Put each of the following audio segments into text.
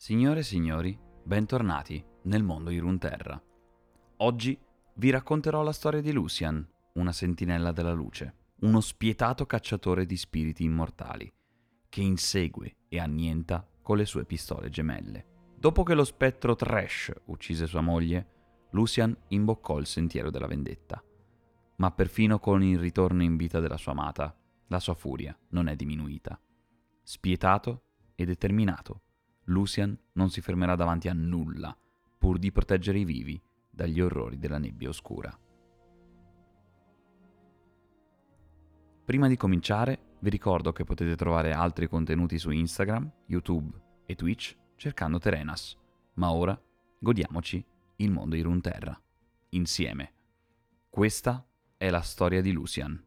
Signore e signori, bentornati nel mondo di Runeterra. Oggi vi racconterò la storia di Lucian, una sentinella della luce, uno spietato cacciatore di spiriti immortali, che insegue e annienta con le sue pistole gemelle. Dopo che lo spettro Trash uccise sua moglie, Lucian imboccò il sentiero della vendetta. Ma perfino con il ritorno in vita della sua amata, la sua furia non è diminuita. Spietato e determinato, Lucian non si fermerà davanti a nulla pur di proteggere i vivi dagli orrori della nebbia oscura. Prima di cominciare, vi ricordo che potete trovare altri contenuti su Instagram, YouTube e Twitch cercando Terenas, ma ora godiamoci il mondo di Runeterra, insieme. Questa è la storia di Lucian.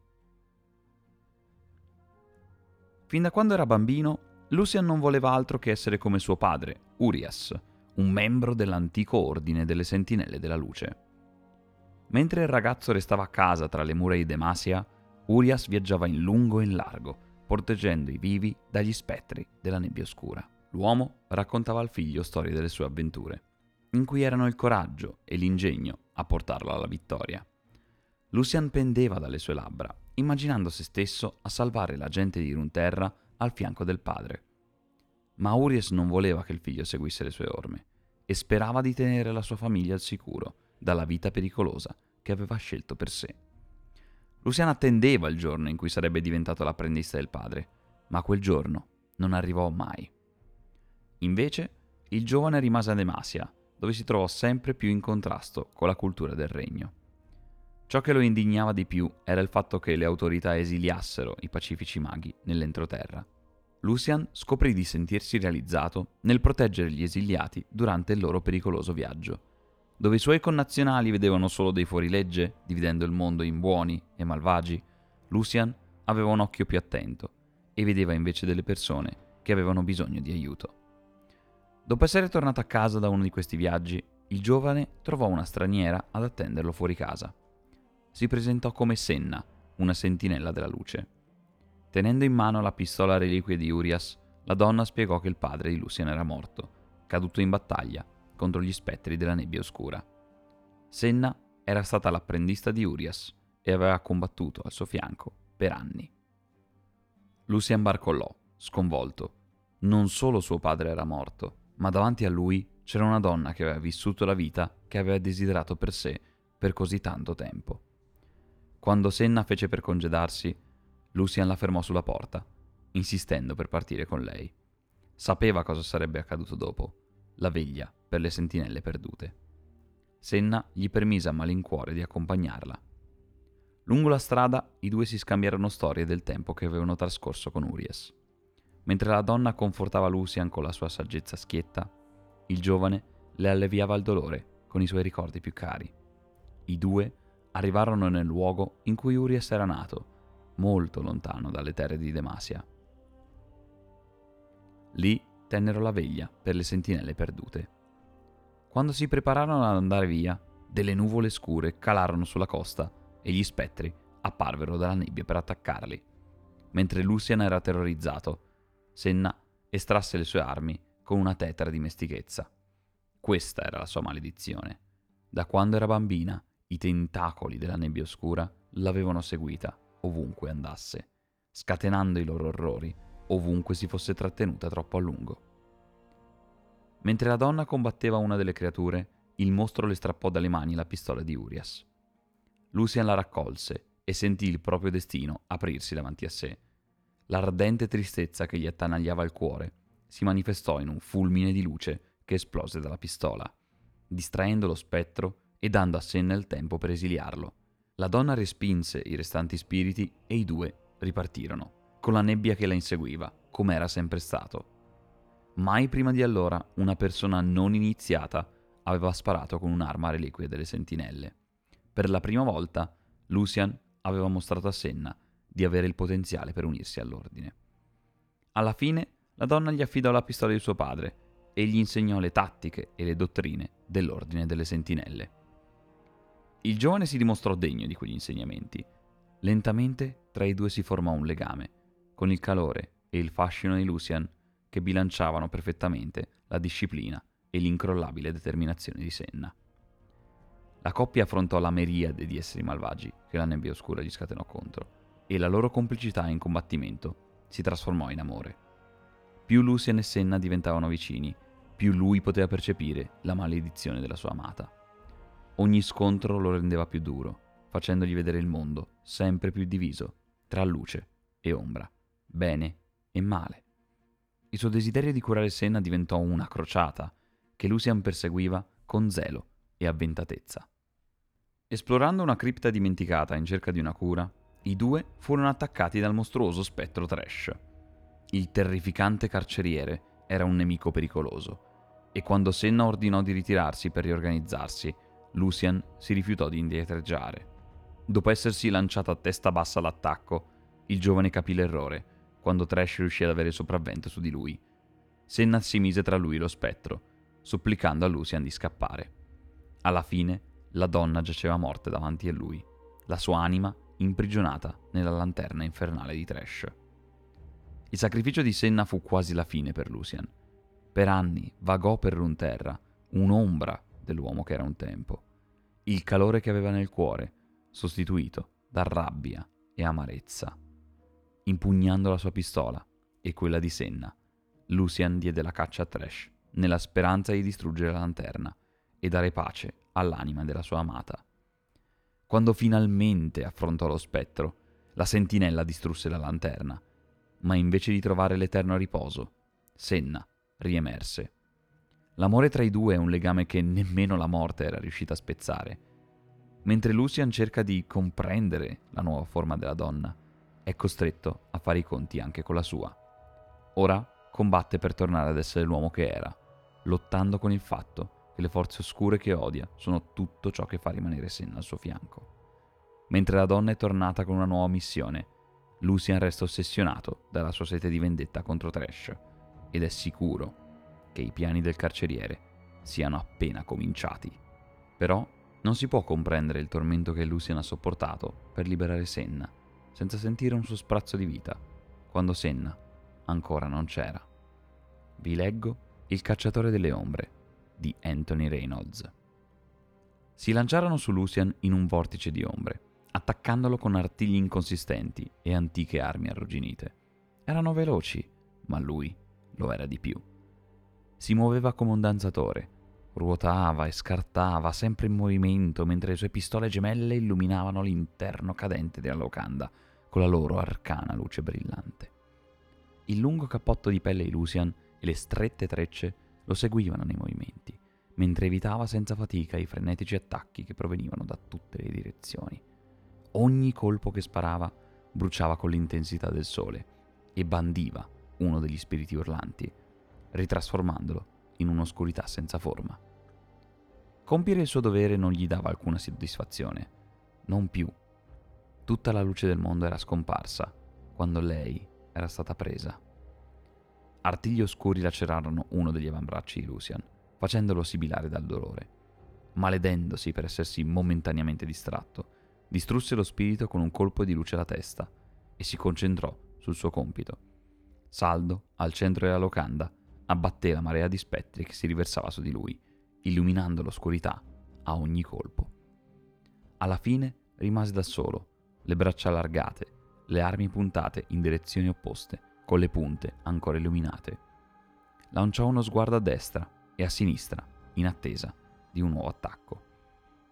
Fin da quando era bambino, Lucian non voleva altro che essere come suo padre, Urias, un membro dell'antico ordine delle Sentinelle della Luce. Mentre il ragazzo restava a casa tra le mura di Demasia, Urias viaggiava in lungo e in largo, proteggendo i vivi dagli spettri della nebbia oscura. L'uomo raccontava al figlio storie delle sue avventure, in cui erano il coraggio e l'ingegno a portarlo alla vittoria. Lucian pendeva dalle sue labbra, immaginando se stesso a salvare la gente di Runterra al fianco del padre. Ma Urias non voleva che il figlio seguisse le sue orme e sperava di tenere la sua famiglia al sicuro dalla vita pericolosa che aveva scelto per sé. Luciana attendeva il giorno in cui sarebbe diventato l'apprendista del padre, ma quel giorno non arrivò mai. Invece, il giovane rimase a Demasia, dove si trovò sempre più in contrasto con la cultura del regno. Ciò che lo indignava di più era il fatto che le autorità esiliassero i pacifici maghi nell'entroterra. Lucian scoprì di sentirsi realizzato nel proteggere gli esiliati durante il loro pericoloso viaggio. Dove i suoi connazionali vedevano solo dei fuorilegge, dividendo il mondo in buoni e malvagi, Lucian aveva un occhio più attento e vedeva invece delle persone che avevano bisogno di aiuto. Dopo essere tornato a casa da uno di questi viaggi, il giovane trovò una straniera ad attenderlo fuori casa si presentò come Senna, una sentinella della luce. Tenendo in mano la pistola reliquia di Urias, la donna spiegò che il padre di Lucian era morto, caduto in battaglia contro gli spettri della nebbia oscura. Senna era stata l'apprendista di Urias e aveva combattuto al suo fianco per anni. Lucian barcollò, sconvolto. Non solo suo padre era morto, ma davanti a lui c'era una donna che aveva vissuto la vita che aveva desiderato per sé per così tanto tempo. Quando Senna fece per congedarsi, Lucian la fermò sulla porta, insistendo per partire con lei. Sapeva cosa sarebbe accaduto dopo, la veglia per le sentinelle perdute. Senna gli permise a malincuore di accompagnarla. Lungo la strada i due si scambiarono storie del tempo che avevano trascorso con Urias. Mentre la donna confortava Lucian con la sua saggezza schietta, il giovane le alleviava il dolore con i suoi ricordi più cari. I due arrivarono nel luogo in cui Urias era nato, molto lontano dalle terre di Demasia. Lì tennero la veglia per le sentinelle perdute. Quando si prepararono ad andare via, delle nuvole scure calarono sulla costa e gli spettri apparvero dalla nebbia per attaccarli. Mentre Lucian era terrorizzato, Senna estrasse le sue armi con una tetra dimestichezza. Questa era la sua maledizione. Da quando era bambina, i tentacoli della nebbia oscura l'avevano seguita ovunque andasse, scatenando i loro orrori ovunque si fosse trattenuta troppo a lungo. Mentre la donna combatteva una delle creature, il mostro le strappò dalle mani la pistola di Urias. Lucian la raccolse e sentì il proprio destino aprirsi davanti a sé. L'ardente tristezza che gli attanagliava il cuore si manifestò in un fulmine di luce che esplose dalla pistola, distraendo lo spettro e dando a Senna il tempo per esiliarlo. La donna respinse i restanti spiriti e i due ripartirono, con la nebbia che la inseguiva, come era sempre stato. Mai prima di allora una persona non iniziata aveva sparato con un'arma reliquia delle sentinelle. Per la prima volta Lucian aveva mostrato a Senna di avere il potenziale per unirsi all'ordine. Alla fine la donna gli affidò la pistola di suo padre e gli insegnò le tattiche e le dottrine dell'ordine delle sentinelle. Il giovane si dimostrò degno di quegli insegnamenti. Lentamente tra i due si formò un legame, con il calore e il fascino di Lucian che bilanciavano perfettamente la disciplina e l'incrollabile determinazione di Senna. La coppia affrontò la miriade di esseri malvagi che la nebbia oscura gli scatenò contro, e la loro complicità in combattimento si trasformò in amore. Più Lucian e Senna diventavano vicini, più lui poteva percepire la maledizione della sua amata. Ogni scontro lo rendeva più duro, facendogli vedere il mondo sempre più diviso tra luce e ombra, bene e male. Il suo desiderio di curare Senna diventò una crociata che Lucian perseguiva con zelo e avventatezza. Esplorando una cripta dimenticata in cerca di una cura, i due furono attaccati dal mostruoso spettro Trash. Il terrificante carceriere era un nemico pericoloso e quando Senna ordinò di ritirarsi per riorganizzarsi, Lucian si rifiutò di indietreggiare. Dopo essersi lanciato a testa bassa all'attacco, il giovane capì l'errore quando Trash riuscì ad avere sopravvento su di lui. Senna si mise tra lui e lo spettro, supplicando a Lucian di scappare. Alla fine, la donna giaceva morta davanti a lui, la sua anima imprigionata nella lanterna infernale di Trash. Il sacrificio di Senna fu quasi la fine per Lucian. Per anni vagò per Runterra, un'ombra dell'uomo che era un tempo. Il calore che aveva nel cuore, sostituito da rabbia e amarezza. Impugnando la sua pistola e quella di Senna, Lucian diede la caccia a Trash, nella speranza di distruggere la lanterna e dare pace all'anima della sua amata. Quando finalmente affrontò lo spettro, la sentinella distrusse la lanterna, ma invece di trovare l'eterno riposo, Senna riemerse. L'amore tra i due è un legame che nemmeno la morte era riuscita a spezzare. Mentre Lucian cerca di comprendere la nuova forma della donna, è costretto a fare i conti anche con la sua. Ora combatte per tornare ad essere l'uomo che era, lottando con il fatto che le forze oscure che odia sono tutto ciò che fa rimanere Senna al suo fianco. Mentre la donna è tornata con una nuova missione, Lucian resta ossessionato dalla sua sete di vendetta contro Trash ed è sicuro che i piani del carceriere siano appena cominciati. Però non si può comprendere il tormento che Lucian ha sopportato per liberare Senna, senza sentire un suo sprazzo di vita, quando Senna ancora non c'era. Vi leggo Il cacciatore delle ombre di Anthony Reynolds. Si lanciarono su Lucian in un vortice di ombre, attaccandolo con artigli inconsistenti e antiche armi arrugginite. Erano veloci, ma lui lo era di più. Si muoveva come un danzatore, ruotava e scartava sempre in movimento mentre le sue pistole gemelle illuminavano l'interno cadente della locanda con la loro arcana luce brillante. Il lungo cappotto di pelle di Lucian e le strette trecce lo seguivano nei movimenti, mentre evitava senza fatica i frenetici attacchi che provenivano da tutte le direzioni. Ogni colpo che sparava bruciava con l'intensità del sole e bandiva uno degli spiriti urlanti, ritrasformandolo in un'oscurità senza forma. Compiere il suo dovere non gli dava alcuna soddisfazione, non più. Tutta la luce del mondo era scomparsa quando lei era stata presa. Artigli oscuri lacerarono uno degli avambracci di Lucian, facendolo sibilare dal dolore. Maledendosi per essersi momentaneamente distratto, distrusse lo spirito con un colpo di luce alla testa e si concentrò sul suo compito Saldo, al centro della locanda, abbatté la marea di spettri che si riversava su di lui, illuminando l'oscurità a ogni colpo. Alla fine rimase da solo, le braccia allargate, le armi puntate in direzioni opposte, con le punte ancora illuminate. Lanciò uno sguardo a destra e a sinistra, in attesa di un nuovo attacco.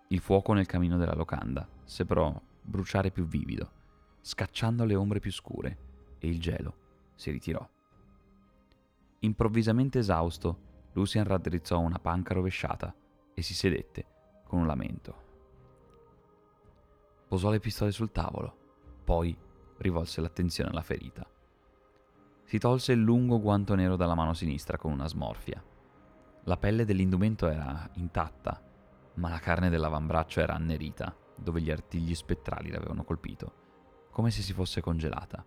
Il fuoco nel camino della locanda sembrò bruciare più vivido, scacciando le ombre più scure, e il gelo si ritirò. Improvvisamente esausto, Lucian raddrizzò una panca rovesciata e si sedette con un lamento. Posò le pistole sul tavolo, poi rivolse l'attenzione alla ferita. Si tolse il lungo guanto nero dalla mano sinistra con una smorfia. La pelle dell'indumento era intatta, ma la carne dell'avambraccio era annerita, dove gli artigli spettrali l'avevano colpito, come se si fosse congelata.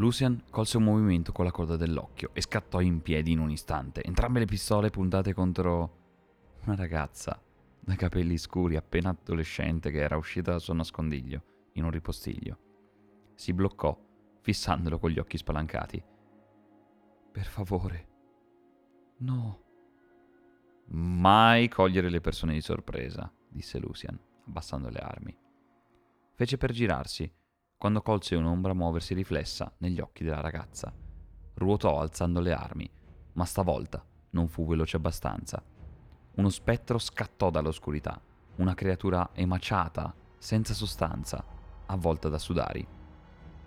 Lucian colse un movimento con la coda dell'occhio e scattò in piedi in un istante, entrambe le pistole puntate contro una ragazza dai capelli scuri appena adolescente che era uscita dal suo nascondiglio in un ripostiglio. Si bloccò, fissandolo con gli occhi spalancati. Per favore, No. Mai cogliere le persone di sorpresa, disse Lucian, abbassando le armi. Fece per girarsi, quando colse un'ombra muoversi riflessa negli occhi della ragazza. Ruotò alzando le armi, ma stavolta non fu veloce abbastanza. Uno spettro scattò dall'oscurità, una creatura emaciata, senza sostanza, avvolta da sudari.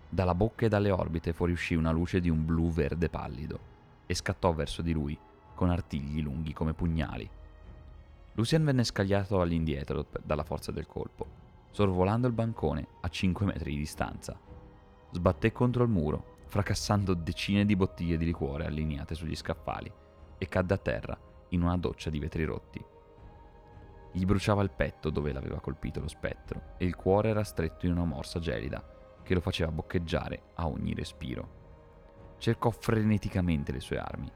Dalla bocca e dalle orbite fuoriuscì una luce di un blu-verde pallido e scattò verso di lui con artigli lunghi come pugnali. Lucien venne scagliato all'indietro dalla forza del colpo, sorvolando il bancone a 5 metri di distanza. Sbatté contro il muro, fracassando decine di bottiglie di liquore allineate sugli scaffali, e cadde a terra in una doccia di vetri rotti. Gli bruciava il petto dove l'aveva colpito lo spettro e il cuore era stretto in una morsa gelida che lo faceva boccheggiare a ogni respiro. Cercò freneticamente le sue armi.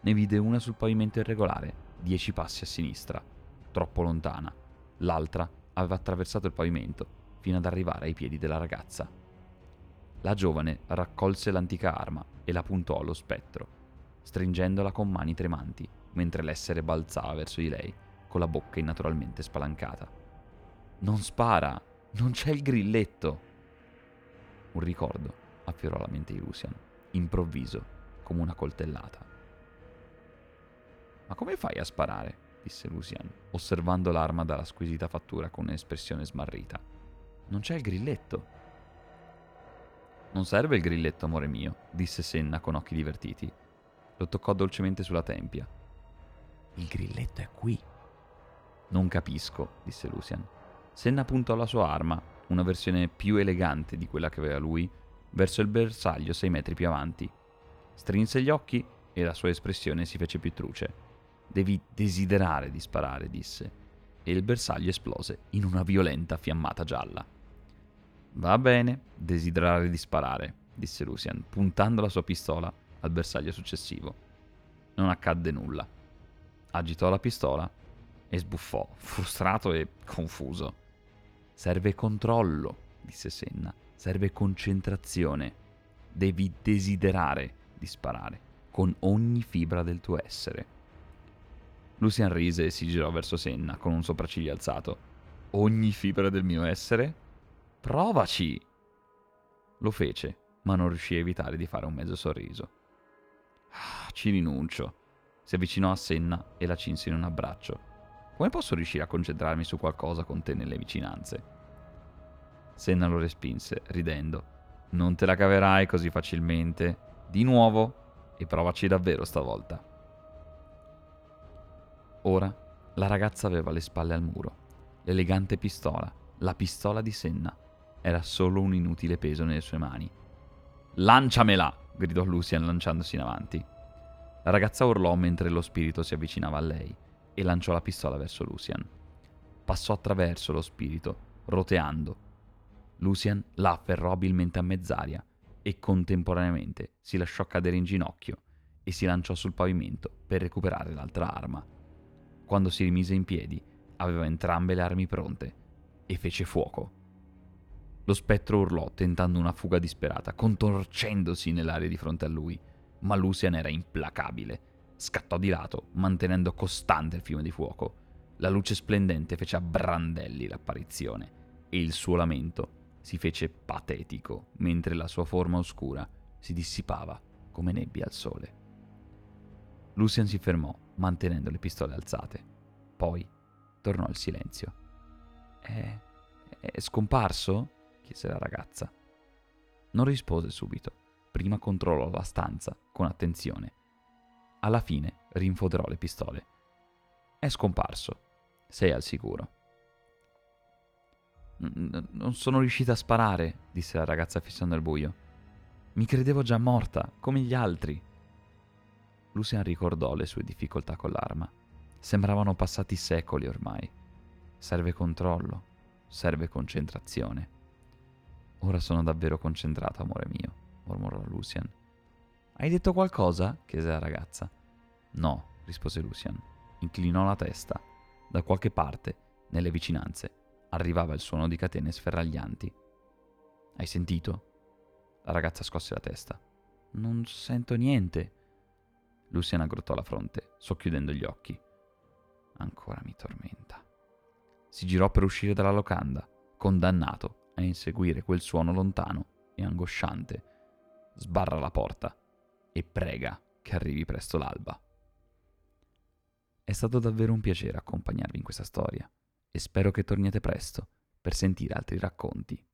Ne vide una sul pavimento irregolare, dieci passi a sinistra, troppo lontana. L'altra aveva attraversato il pavimento fino ad arrivare ai piedi della ragazza. La giovane raccolse l'antica arma e la puntò allo spettro, stringendola con mani tremanti, mentre l'essere balzava verso di lei, con la bocca innaturalmente spalancata. Non spara! Non c'è il grilletto! Un ricordo affiorò la mente di Lucian, improvviso, come una coltellata. Ma come fai a sparare? Disse Lucian, osservando l'arma dalla squisita fattura con un'espressione smarrita. Non c'è il grilletto. Non serve il grilletto, amore mio, disse Senna con occhi divertiti. Lo toccò dolcemente sulla tempia. Il grilletto è qui. Non capisco, disse Lucian. Senna puntò la sua arma, una versione più elegante di quella che aveva lui, verso il bersaglio sei metri più avanti. Strinse gli occhi e la sua espressione si fece più truce. Devi desiderare di sparare, disse, e il bersaglio esplose in una violenta fiammata gialla. Va bene, desiderare di sparare, disse Lucian, puntando la sua pistola al bersaglio successivo. Non accadde nulla. Agitò la pistola e sbuffò, frustrato e confuso. Serve controllo, disse Senna. Serve concentrazione. Devi desiderare di sparare, con ogni fibra del tuo essere. Lucian rise e si girò verso Senna con un sopracciglio alzato. Ogni fibra del mio essere? Provaci! Lo fece, ma non riuscì a evitare di fare un mezzo sorriso. Ah, ci rinuncio. Si avvicinò a Senna e la cinse in un abbraccio. Come posso riuscire a concentrarmi su qualcosa con te nelle vicinanze? Senna lo respinse, ridendo. Non te la caverai così facilmente. Di nuovo e provaci davvero stavolta. Ora la ragazza aveva le spalle al muro. L'elegante pistola, la pistola di Senna, era solo un inutile peso nelle sue mani. Lanciamela! gridò Lucian lanciandosi in avanti. La ragazza urlò mentre lo spirito si avvicinava a lei e lanciò la pistola verso Lucian. Passò attraverso lo spirito, roteando. Lucian la afferrò abilmente a mezz'aria e contemporaneamente si lasciò cadere in ginocchio e si lanciò sul pavimento per recuperare l'altra arma. Quando si rimise in piedi, aveva entrambe le armi pronte e fece fuoco. Lo spettro urlò tentando una fuga disperata, contorcendosi nell'aria di fronte a lui, ma Lucian era implacabile. Scattò di lato, mantenendo costante il fiume di fuoco. La luce splendente fece a brandelli l'apparizione e il suo lamento si fece patetico mentre la sua forma oscura si dissipava come nebbia al sole. Lucian si fermò, mantenendo le pistole alzate. Poi tornò il silenzio. È, è scomparso? chiese la ragazza. Non rispose subito. Prima controllò la stanza con attenzione. Alla fine rinfoderò le pistole. È scomparso. Sei al sicuro. non sono riuscita a sparare, disse la ragazza fissando il buio. Mi credevo già morta, come gli altri. Lucian ricordò le sue difficoltà con l'arma. Sembravano passati secoli ormai. Serve controllo, serve concentrazione. Ora sono davvero concentrato, amore mio, mormorò Lucian. Hai detto qualcosa? chiese la ragazza. No, rispose Lucian. Inclinò la testa. Da qualche parte, nelle vicinanze, arrivava il suono di catene sferraglianti. Hai sentito? La ragazza scosse la testa. Non sento niente. Lucian aggrottò la fronte, socchiudendo gli occhi. Ancora mi tormenta. Si girò per uscire dalla locanda, condannato a inseguire quel suono lontano e angosciante. Sbarra la porta e prega che arrivi presto l'alba. È stato davvero un piacere accompagnarvi in questa storia e spero che torniate presto per sentire altri racconti